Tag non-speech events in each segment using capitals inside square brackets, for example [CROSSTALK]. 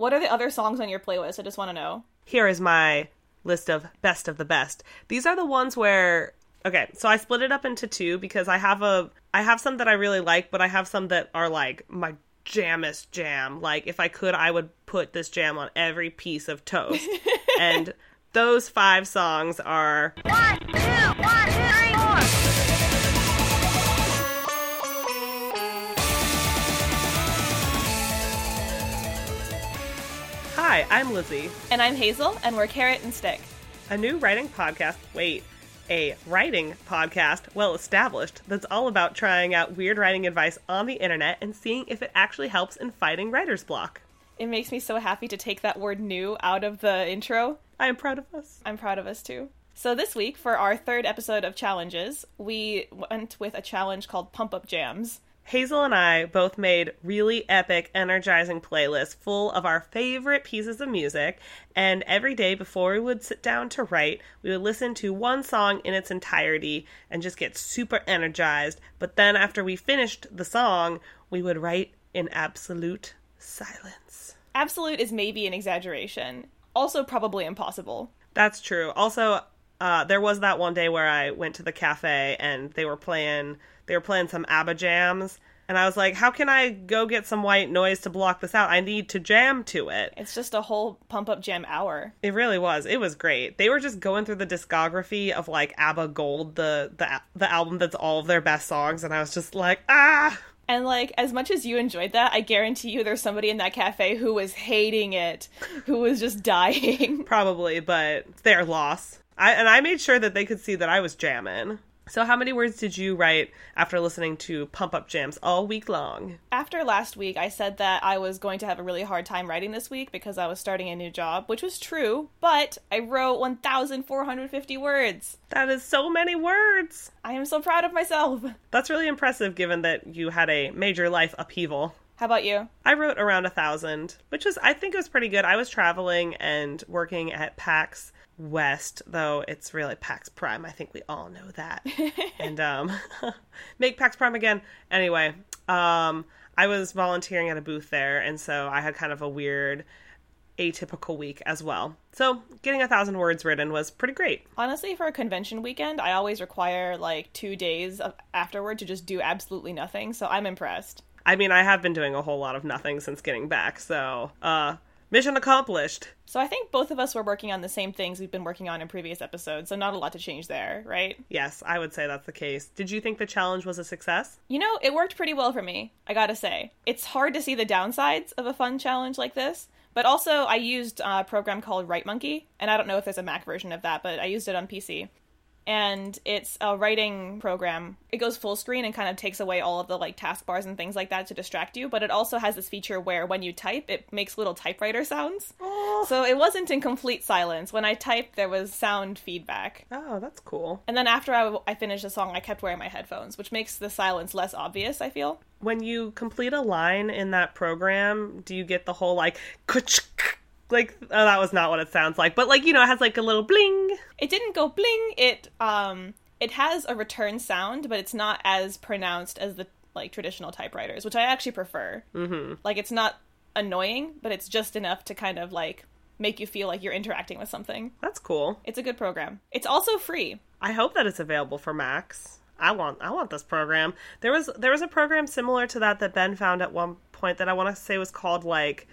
What are the other songs on your playlist? I just want to know. Here is my list of best of the best. These are the ones where okay, so I split it up into two because I have a I have some that I really like, but I have some that are like my jamist jam. Like if I could, I would put this jam on every piece of toast. [LAUGHS] and those five songs are One, two, one, Hi, I'm Lizzie, And I'm Hazel, and we're Carrot and Stick. a new writing podcast. Wait, a writing podcast well established that's all about trying out weird writing advice on the internet and seeing if it actually helps in fighting writer's block. It makes me so happy to take that word new out of the intro. I am proud of us. I'm proud of us too. So, this week, for our third episode of challenges, we went with a challenge called Pump Up Jams. Hazel and I both made really epic, energizing playlists full of our favorite pieces of music, and every day before we would sit down to write, we would listen to one song in its entirety and just get super energized. But then after we finished the song, we would write in absolute silence. Absolute is maybe an exaggeration, also, probably impossible. That's true. Also, uh, there was that one day where I went to the cafe and they were playing they were playing some ABBA jams, and I was like, "How can I go get some white noise to block this out? I need to jam to it." It's just a whole Pump Up Jam hour. It really was. It was great. They were just going through the discography of like ABBA Gold, the the the album that's all of their best songs, and I was just like, "Ah." And like, as much as you enjoyed that, I guarantee you there's somebody in that cafe who was hating it, who was just [LAUGHS] dying. Probably, but their loss. I and I made sure that they could see that I was jamming. So, how many words did you write after listening to Pump Up Jams all week long? After last week, I said that I was going to have a really hard time writing this week because I was starting a new job, which was true, but I wrote 1,450 words. That is so many words. I am so proud of myself. That's really impressive given that you had a major life upheaval. How about you? I wrote around a thousand, which was, I think, it was pretty good. I was traveling and working at PAX West, though it's really PAX Prime. I think we all know that. [LAUGHS] and um, [LAUGHS] make PAX Prime again. Anyway, um, I was volunteering at a booth there, and so I had kind of a weird, atypical week as well. So getting a thousand words written was pretty great. Honestly, for a convention weekend, I always require like two days of afterward to just do absolutely nothing, so I'm impressed. I mean, I have been doing a whole lot of nothing since getting back, so uh, mission accomplished. So I think both of us were working on the same things we've been working on in previous episodes, so not a lot to change there, right? Yes, I would say that's the case. Did you think the challenge was a success? You know, it worked pretty well for me, I gotta say. It's hard to see the downsides of a fun challenge like this, but also I used a program called WriteMonkey, and I don't know if there's a Mac version of that, but I used it on PC. And it's a writing program. It goes full screen and kind of takes away all of the like taskbars and things like that to distract you, but it also has this feature where when you type, it makes little typewriter sounds. Oh. So it wasn't in complete silence. When I typed, there was sound feedback. Oh, that's cool. And then after I, I finished the song, I kept wearing my headphones, which makes the silence less obvious, I feel. When you complete a line in that program, do you get the whole like like oh that was not what it sounds like, but like you know, it has like a little bling. It didn't go bling. It um it has a return sound, but it's not as pronounced as the like traditional typewriters, which I actually prefer. Mm-hmm. Like it's not annoying, but it's just enough to kind of like make you feel like you're interacting with something. That's cool. It's a good program. It's also free. I hope that it's available for Macs. I want I want this program. There was there was a program similar to that that Ben found at one point that I want to say was called like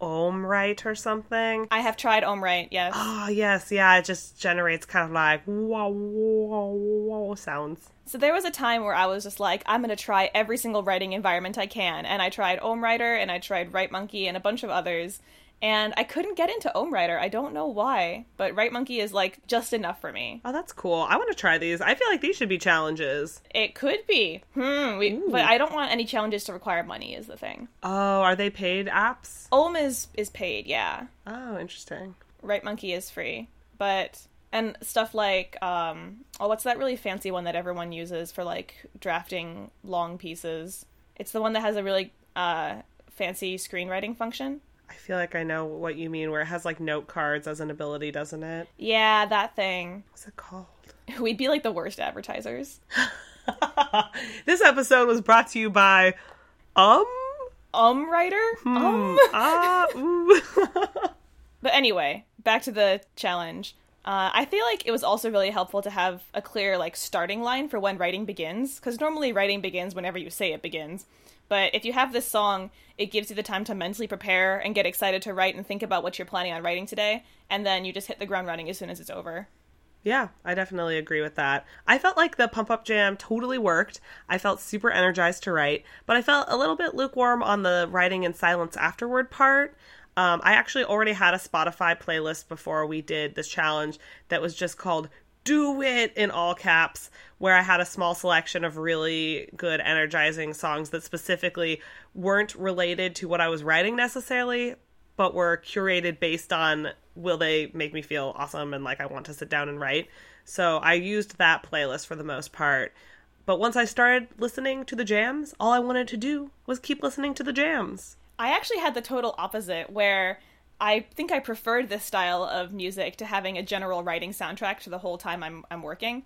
Omwrite or something. I have tried Omwrite, yes. Oh yes, yeah, it just generates kind of like wow wow wow sounds. So there was a time where I was just like, I'm gonna try every single writing environment I can, and I tried OmmWriter and I tried WriteMonkey and a bunch of others, and I couldn't get into OmmWriter. I don't know why, but WriteMonkey is like just enough for me. Oh, that's cool. I want to try these. I feel like these should be challenges. It could be, hmm. We, but I don't want any challenges to require money. Is the thing. Oh, are they paid apps? Ohm is is paid, yeah. Oh, interesting. WriteMonkey is free, but and stuff like um oh what's that really fancy one that everyone uses for like drafting long pieces it's the one that has a really uh fancy screenwriting function I feel like I know what you mean, where it has like note cards as an ability, doesn't it? yeah that thing What's it called? [LAUGHS] we'd be like the worst advertisers [LAUGHS] this episode was brought to you by Um um writer um Ah Ooh. [LAUGHS] But anyway, back to the challenge. Uh, I feel like it was also really helpful to have a clear like starting line for when writing begins, because normally writing begins whenever you say it begins. But if you have this song, it gives you the time to mentally prepare and get excited to write and think about what you're planning on writing today, and then you just hit the ground running as soon as it's over. Yeah, I definitely agree with that. I felt like the pump up jam totally worked. I felt super energized to write, but I felt a little bit lukewarm on the writing in silence afterward part. Um, I actually already had a Spotify playlist before we did this challenge that was just called Do It in all caps, where I had a small selection of really good, energizing songs that specifically weren't related to what I was writing necessarily, but were curated based on will they make me feel awesome and like I want to sit down and write. So I used that playlist for the most part. But once I started listening to the jams, all I wanted to do was keep listening to the jams. I actually had the total opposite, where I think I preferred this style of music to having a general writing soundtrack to the whole time I'm I'm working.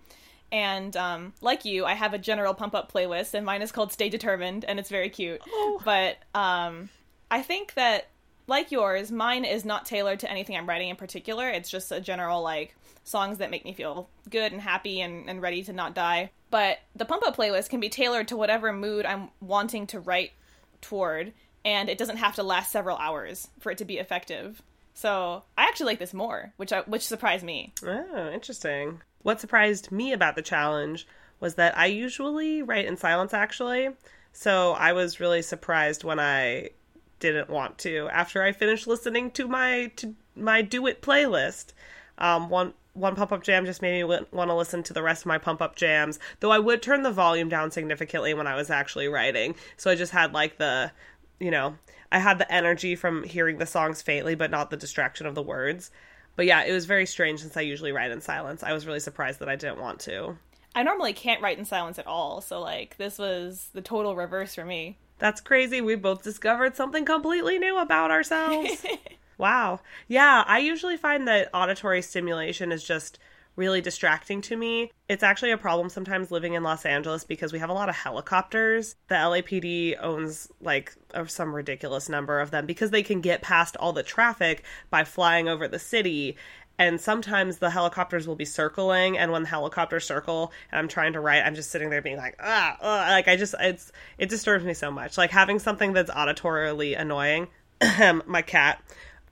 And um, like you, I have a general pump up playlist, and mine is called Stay Determined, and it's very cute. Oh. But um, I think that, like yours, mine is not tailored to anything I'm writing in particular. It's just a general, like, songs that make me feel good and happy and, and ready to not die. But the pump up playlist can be tailored to whatever mood I'm wanting to write toward, and it doesn't have to last several hours for it to be effective. So I actually like this more, which I, which surprised me. Oh, interesting. What surprised me about the challenge was that I usually write in silence, actually. So I was really surprised when I didn't want to after I finished listening to my to my do it playlist. Um, one one pump up jam just made me want to listen to the rest of my pump up jams. Though I would turn the volume down significantly when I was actually writing, so I just had like the, you know, I had the energy from hearing the songs faintly, but not the distraction of the words. But yeah, it was very strange since I usually write in silence. I was really surprised that I didn't want to. I normally can't write in silence at all, so like this was the total reverse for me. That's crazy. We both discovered something completely new about ourselves. [LAUGHS] wow. Yeah, I usually find that auditory stimulation is just really distracting to me. It's actually a problem sometimes living in Los Angeles because we have a lot of helicopters. The LAPD owns like some ridiculous number of them because they can get past all the traffic by flying over the city. And sometimes the helicopters will be circling, and when the helicopters circle and I'm trying to write, I'm just sitting there being like, ah, ah, like I just, it's, it disturbs me so much. Like having something that's auditorily annoying, [CLEARS THROAT] my cat,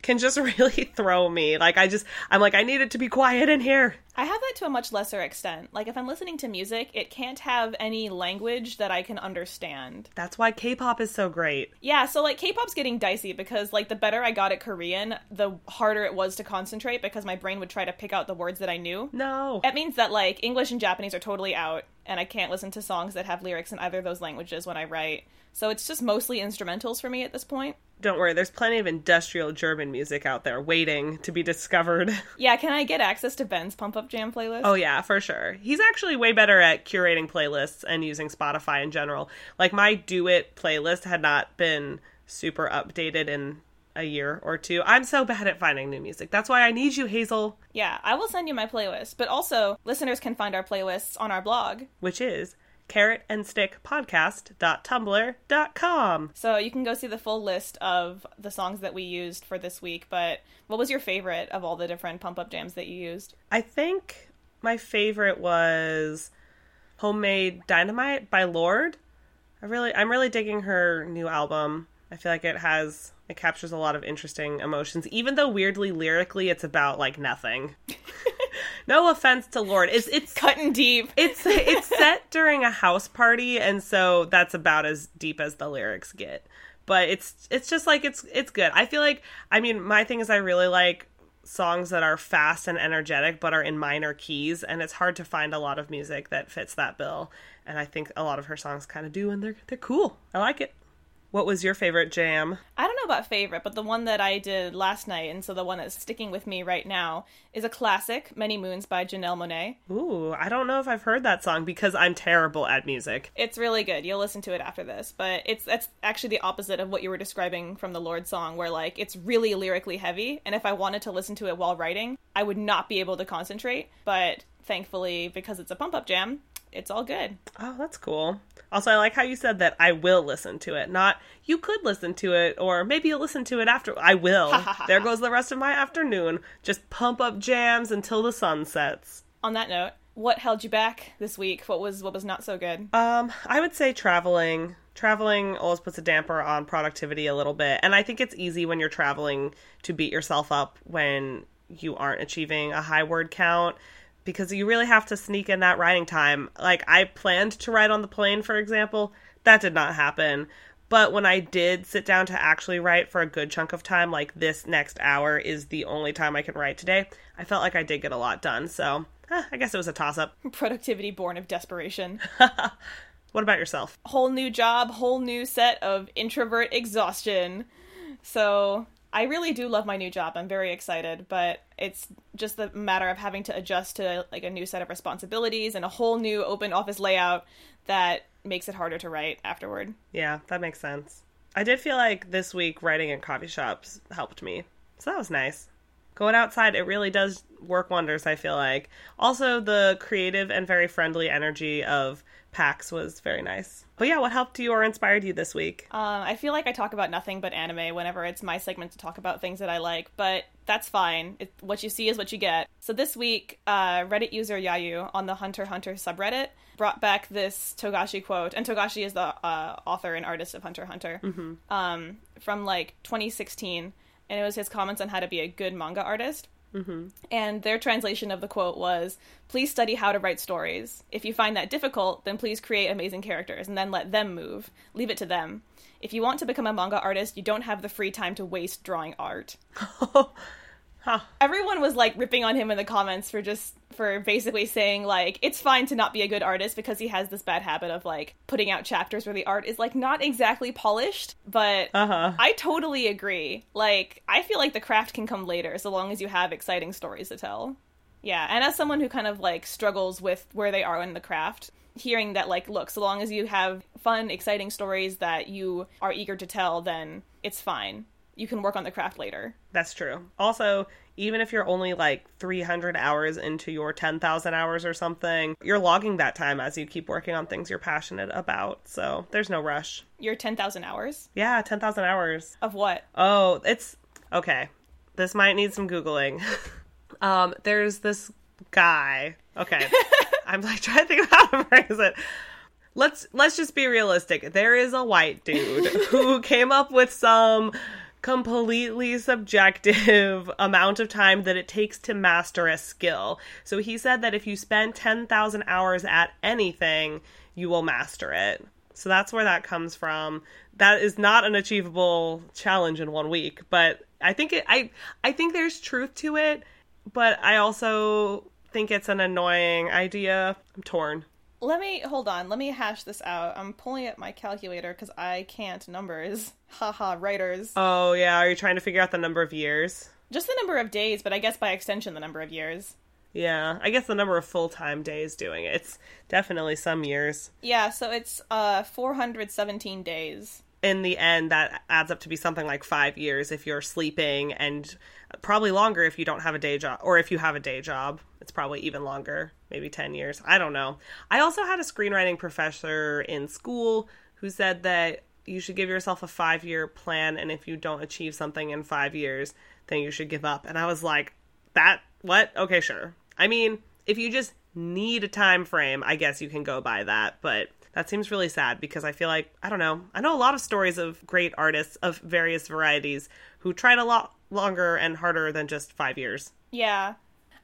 can just [LAUGHS] really throw me. Like I just, I'm like, I need it to be quiet in here. I have that to a much lesser extent. Like if I'm listening to music, it can't have any language that I can understand. That's why K-pop is so great. Yeah, so like K-pop's getting dicey because like the better I got at Korean, the harder it was to concentrate because my brain would try to pick out the words that I knew. No. That means that like English and Japanese are totally out and I can't listen to songs that have lyrics in either of those languages when I write. So it's just mostly instrumentals for me at this point. Don't worry, there's plenty of industrial German music out there waiting to be discovered. [LAUGHS] Yeah, can I get access to Ben's Pump Up Jam playlist? Oh yeah, for sure. He's actually way better at curating playlists and using Spotify in general. Like my Do It playlist had not been super updated in a year or two. I'm so bad at finding new music. That's why I need you, Hazel, Yeah, I will send you my playlist. But also, listeners can find our playlists on our blog. which is carrotandstickpodcast.tumblr.com. So you can go see the full list of the songs that we used for this week. But what was your favorite of all the different pump up jams that you used? I think my favorite was Homemade Dynamite by Lorde. I really I'm really digging her new album. I feel like it has it captures a lot of interesting emotions even though weirdly lyrically it's about like nothing. [LAUGHS] no offense to Lorde. It's it's Cutting deep. it's it's set during a house party and so that's about as deep as the lyrics get but it's it's just like it's it's good i feel like i mean my thing is i really like songs that are fast and energetic but are in minor keys and it's hard to find a lot of music that fits that bill and i think a lot of her songs kind of do and they're they're cool i like it what was your favorite jam I don't know about favorite, but the one that I did last night, and so the one that's sticking with me right now, is a classic, Many Moons by Janelle Monáe. ooh i don't know if i've heard that song because i'm terrible at music It's really good. You'll listen to it after this, but it's that's actually the opposite of what you were describing from the Lorde song, where like it's really lyrically heavy, and if I wanted to listen to it while writing, I would not be able to concentrate. But thankfully, because it's a pump up jam, it's all good. Oh, that's cool. Also, I like how you said that I will listen to it, not you could listen to it, or maybe you'll listen to it after. I will. there goes the rest of my afternoon. Just pump up jams until the sun sets. On that note, what held you back this week? What was what was not so good? Um, I would say traveling. Traveling always puts a damper on productivity a little bit, and I think it's easy when you're traveling to beat yourself up when you aren't achieving a high word count because you really have to sneak in that writing time. Like I planned to write on the plane, for example, that did not happen. But when I did sit down to actually write for a good chunk of time, like this next hour is the only time I can write today, I felt like I did get a lot done. So eh, I guess it was a toss up. [LAUGHS] Productivity born of desperation. [LAUGHS] What about yourself? whole new job, whole new set of introvert exhaustion. So I really do love my new job. I'm very excited, but it's just the matter of having to adjust to like a new set of responsibilities and a whole new open office layout that makes it harder to write afterward. Yeah, that makes sense. I did feel like this week writing in coffee shops helped me. So that was nice. Going outside, it really does work wonders, I feel like. Also, the creative and very friendly energy of PAX was very nice. But yeah, what helped you or inspired you this week? Um, I feel like I talk about nothing but anime whenever it's my segment to talk about things that I like, but that's fine. It, what you see is what you get. So this week, uh, Reddit user Yayu on the Hunter Hunter subreddit brought back this Togashi quote, and Togashi is the uh, author and artist of Hunter Hunter, um, from like 2016, and it was his comments on how to be a good manga artist. Mm-hmm. And their translation of the quote was Please study how to write stories. If you find that difficult, then please create amazing characters and then let them move. Leave it to them. If you want to become a manga artist, you don't have the free time to waste drawing art. [LAUGHS] Huh. Everyone was like ripping on him in the comments for just for basically saying like it's fine to not be a good artist because he has this bad habit of like putting out chapters where the art is like not exactly polished, but Uh-huh. I totally agree. Like, I feel like the craft can come later so long as you have exciting stories to tell. Yeah, and as someone who kind of like struggles with where they are in the craft, hearing that like, look, so long as you have fun, exciting stories that you are eager to tell, then it's fine. You can work on the craft later. That's true. Also, even if you're only like 300 hours into your 10,000 hours or something, you're logging that time as you keep working on things you're passionate about. So there's no rush. Your 10,000 hours Yeah, 10,000 hours. of what? Oh, it's okay. This might need some googling. [LAUGHS] um, there's this guy. Okay, [LAUGHS] I'm like trying to think of how to phrase it. Let's let's just be realistic. There is a white dude [LAUGHS] who came up with some completely subjective [LAUGHS] amount of time that it takes to master a skill. So he said that if you spend 10,000 hours at anything, you will master it. So that's where that comes from. That is not an achievable challenge in one week, but I think it I I think there's truth to it, but I also think it's an annoying idea. I'm torn. Let me hold on. Let me hash this out. I'm pulling up my calculator because I can't numbers. [LAUGHS] Haha, writers. Oh yeah, are you trying to figure out the number of years? Just the number of days, but I guess by extension the number of years. Yeah, I guess the number of full-time days doing it. It's definitely some years. Yeah, so it's uh 417 days. in the end that adds up to be something like five years if you're sleeping and probably longer if you don't have a day job or if you have a day job it's probably even longer maybe 10 years i don't know. I also had a screenwriting professor in school who said that you should give yourself a five year plan and if you don't achieve something in five years then you should give up. And i was like that what? Okay sure. I mean if you just need a time frame i guess you can go by that but that seems really sad because I feel like, I don't know, I know a lot of stories of great artists of various varieties who tried a lot longer and harder than just five years. Yeah.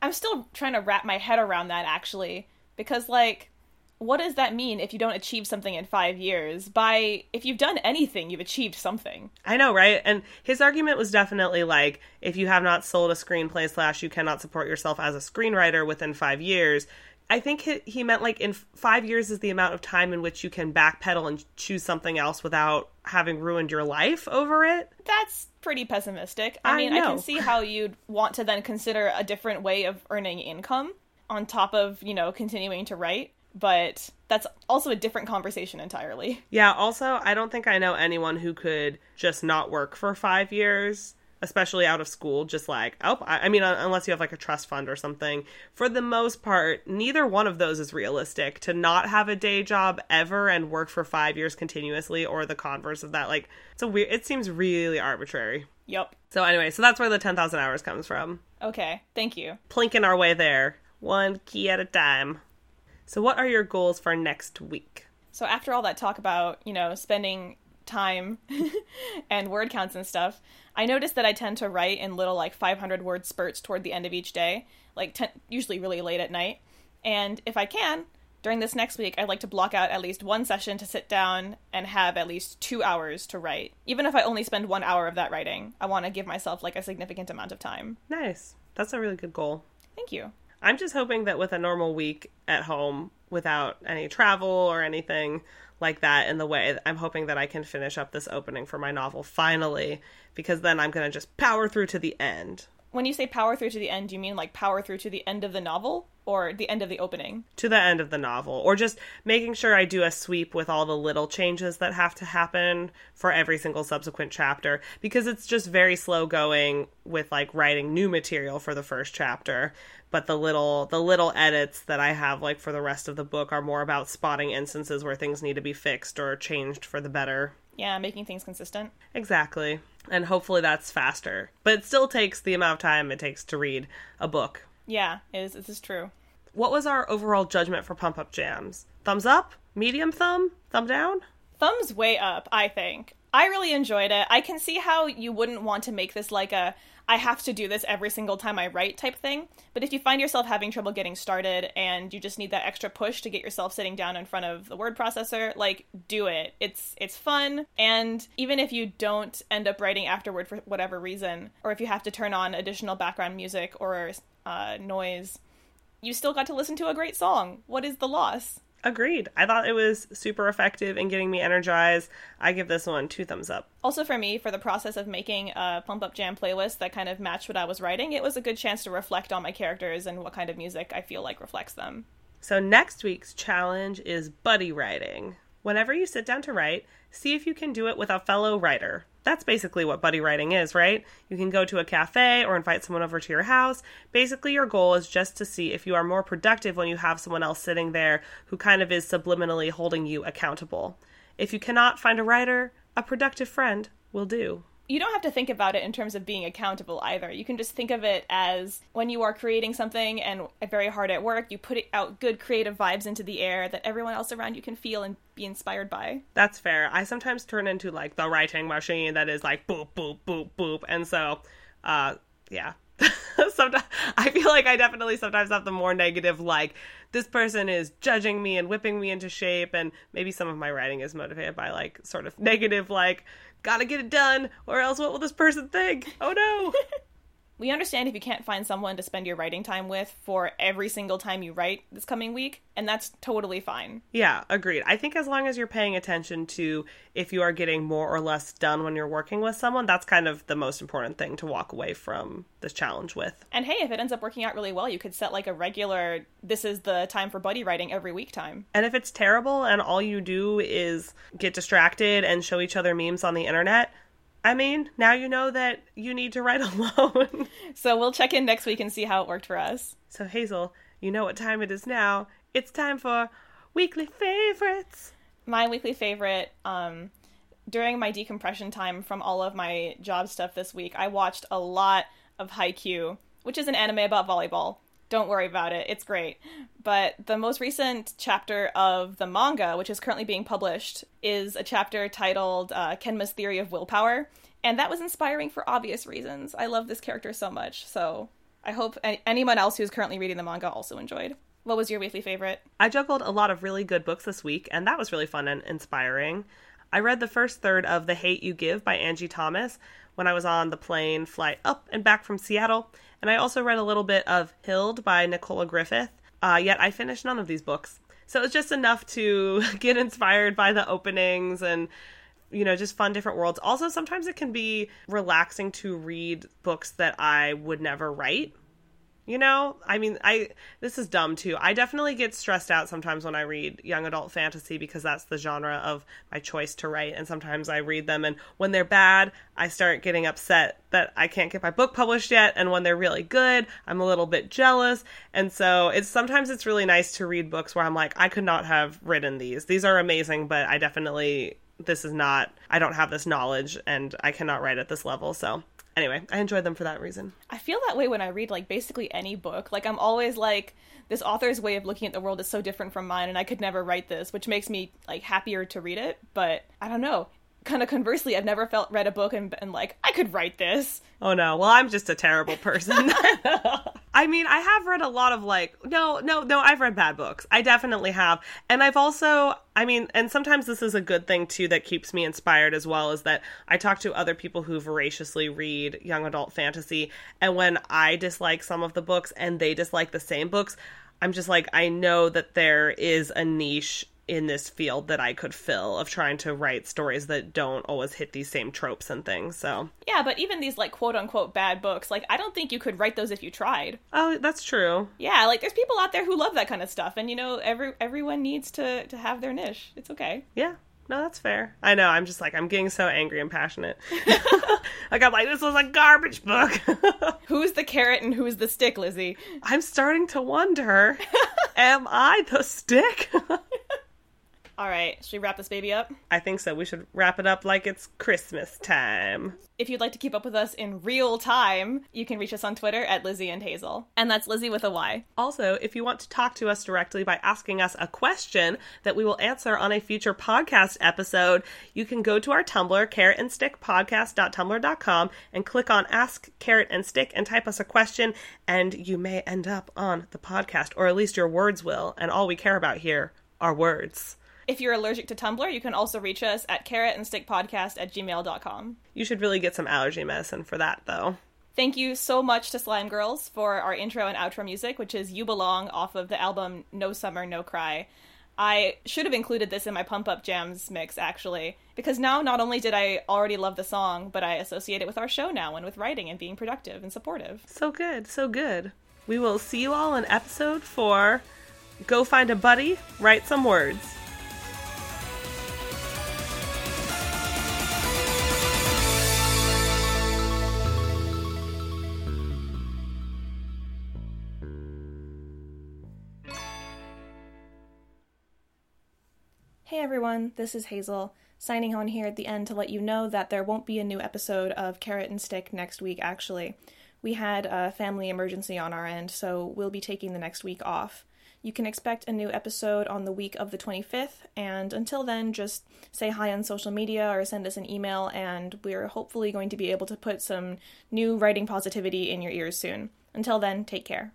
I'm still trying to wrap my head around that actually because like what does that mean if you don't achieve something in 5 years? By if you've done anything, you've achieved something. I know, right? And his argument was definitely like, if you have not sold a screenplay slash you cannot support yourself as a screenwriter within five years, I think he, he meant like in five years is the amount of time in which you can backpedal and choose something else without having ruined your life over it. That's pretty pessimistic. I I mean, I can see how you'd want to then consider a different way of earning income on top of, you know, continuing to write, but that's also a different conversation entirely. Yeah, also, I don't think I know anyone who could just not work for five years, especially out of school, just like, oh, I I mean, uh, unless you have like a trust fund or something. For the most part, neither one of those is realistic. To not have a day job ever and work for five years continuously, or the converse of that, like, it's a weird, it seems really arbitrary. Yep. So, anyway, so that's where the 10,000 hours comes from. Okay. Thank you. Plinking our way there, one key at a time. So, what are your goals for next week? So after all that talk about, you know, spending time [LAUGHS] and word counts and stuff, I noticed that I tend to write in little like 500 word spurts toward the end of each day, like ten- usually really late at night. And if I can, during this next week, I'd like to block out at least one session to sit down and have at least two hours to write. Even if I only spend one hour of that writing, I want to give myself like a significant amount of time. Nice. That's a really good goal. Thank you. I'm just hoping that with a normal week at home, without any travel or anything like that in the way, I'm hoping that I can finish up this opening for my novel finally, because then I'm going to just power through to the end. When you say power through to the end, do you mean like power through to the end of the novel or the end of the opening? To the end of the novel, or just making sure I do a sweep with all the little changes that have to happen for every single subsequent chapter, because it's just very slow going with like writing new material for the first chapter. But the little the little edits that I have like for the rest of the book are more about spotting instances where things need to be fixed or changed for the better. Yeah, making things consistent. Exactly. And hopefully that's faster. But it still takes the amount of time it takes to read a book. Yeah, it is, this is true. What was our overall judgment for Pump Up Jams? Thumbs up? Medium thumb? Thumb down? Thumbs way up, I think. I really enjoyed it. I can see how you wouldn't want to make this like a I have to do this every single time I write type thing. But if you find yourself having trouble getting started and you just need that extra push to get yourself sitting down in front of the word processor, like do it. It's it's fun and even if you don't end up writing afterward for whatever reason or if you have to turn on additional background music or uh, noise, you still got to listen to a great song. What is the loss? Agreed. I thought it was super effective in getting me energized. I give this one two thumbs up. Also, for me, for the process of making a Pump Up Jam playlist that kind of matched what I was writing, it was a good chance to reflect on my characters and what kind of music I feel like reflects them. So, next week's challenge is buddy writing. Whenever you sit down to write, see if you can do it with a fellow writer. That's basically what buddy writing is, right? You can go to a cafe or invite someone over to your house. Basically, your goal is just to see if you are more productive when you have someone else sitting there who kind of is subliminally holding you accountable. If you cannot find a writer, a productive friend will do. You don't have to think about it in terms of being accountable either. You can just think of it as when you are creating something and very hard at work, you put out good creative vibes into the air that everyone else around you can feel and be inspired by. That's fair. I sometimes turn into like the writing machine that is like boop, boop, boop, boop. And so, uh, yeah. [LAUGHS] sometimes I feel like I definitely sometimes have the more negative, like, this person is judging me and whipping me into shape. And maybe some of my writing is motivated by like sort of negative, like, gotta get it done or else what will this person think? Oh no. [LAUGHS] We understand if you can't find someone to spend your writing time with for every single time you write this coming week, and that's totally fine. Yeah, agreed. I think as long as you're paying attention to if you are getting more or less done when you're working with someone, that's kind of the most important thing to walk away from this challenge with. And hey, if it ends up working out really well, you could set like a regular this is the time for buddy writing every week time. And if it's terrible and all you do is get distracted and show each other memes on the internet, I mean, now you know that you need to write [LAUGHS] alone. So we'll check in next week and see how it worked for us. so, Hazel, you know what time it is now. It's time for weekly favorites. my weekly favorite um during my decompression time from all of my job stuff this week i watched a lot of haikyuu which is an anime about volleyball don't worry about it. It's great. But the most recent chapter of the manga which is currently being published is a chapter titled uh, kenma's theory of willpower. And that was inspiring for obvious reasons. I love this character so much. So i hope anyone else who's currently reading the manga also enjoyed. What was your weekly favorite? I juggled a lot of really good books this week, and that was really fun and inspiring. I read the first third of The Hate You Give by Angie Thomas when I was on the plane flight up and back from Seattle, and I also read a little bit of Hild by Nicola Griffith, uh, yet I finished none of these books. So it was just enough to [LAUGHS] get inspired by the openings and you know, just fun different worlds. Also, sometimes it can be relaxing to read books that I would never write You know, I mean, I this is dumb too. I definitely get stressed out sometimes when I read young adult fantasy because that's the genre of my choice to write and sometimes I read them and when they're bad, I start getting upset that I can't get my book published yet and when they're really good, I'm a little bit jealous. And so, it's sometimes it's really nice to read books where I'm like, I could not have written these. These are amazing, but I definitely this is not I don't have this knowledge and I cannot write at this level. So, anyway, I enjoy them for that reason. I feel that way when I read like basically any book. Like I'm always like this author's way of looking at the world is so different from mine and I could never write this, which makes me like happier to read it, but I don't know. Kind of conversely, I've never felt read a book and been like, I could write this. Oh no, well I'm just a terrible person. [LAUGHS] I mean, I have read a lot of like no, no, no, I've read bad books. I definitely have. And I've also I mean, and sometimes this is a good thing too that keeps me inspired as well is that I talk to other people who voraciously read young adult fantasy and when I dislike some of the books and they dislike the same books, I'm just like I know that there is a niche in this field that I could fill of trying to write stories that don't always hit these same tropes and things. So, Yeah, but even these like quote unquote bad books, like I don't think you could write those if you tried. oh, that's true. Yeah, like there's people out there who love that kind of stuff and you know, every everyone needs to to have their niche. It's okay. Yeah. No, that's fair. I know. I'm just like I'm getting so angry and passionate. [LAUGHS] like I'm like this was a garbage book. [LAUGHS] Who's the carrot and who's the stick, Lizzie? I'm starting to wonder, am I the stick? [LAUGHS] All right, should we wrap this baby up? I think so. We should wrap it up like it's Christmas time. If you'd like to keep up with us in real time, you can reach us on Twitter at Lizzie and Hazel. And that's Lizzie with a Y. Also, if you want to talk to us directly by asking us a question that we will answer on a future podcast episode, you can go to our Tumblr, carrot and stick podcast.tumblr.com, and click on Ask Carrot and Stick and type us a question, and you may end up on the podcast, or at least your words will. And all we care about here are words. If you're allergic to Tumblr, you can also reach us at carrotandstickpodcast at gmail.com. You should really get some allergy medicine for that, though. Thank you so much to Slime Girls for our intro and outro music, which is You Belong off of the album No Summer, No Cry. I should have included this in my Pump Up Jams mix, actually, because now not only did I already love the song, but I associate it with our show now and with writing and being productive and supportive. So good, so good. We will see you all in episode four. Go find a buddy, write some words. Everyone, this is Hazel, signing on here at the end to let you know that there won't be a new episode of Carrot and Stick next week, actually. We had a family emergency on our end, so we'll be taking the next week off. You can expect a new episode on the week of the 25th, and until then, just say hi on social media or send us an email, and we're hopefully going to be able to put some new writing positivity in your ears soon. Until then, take care.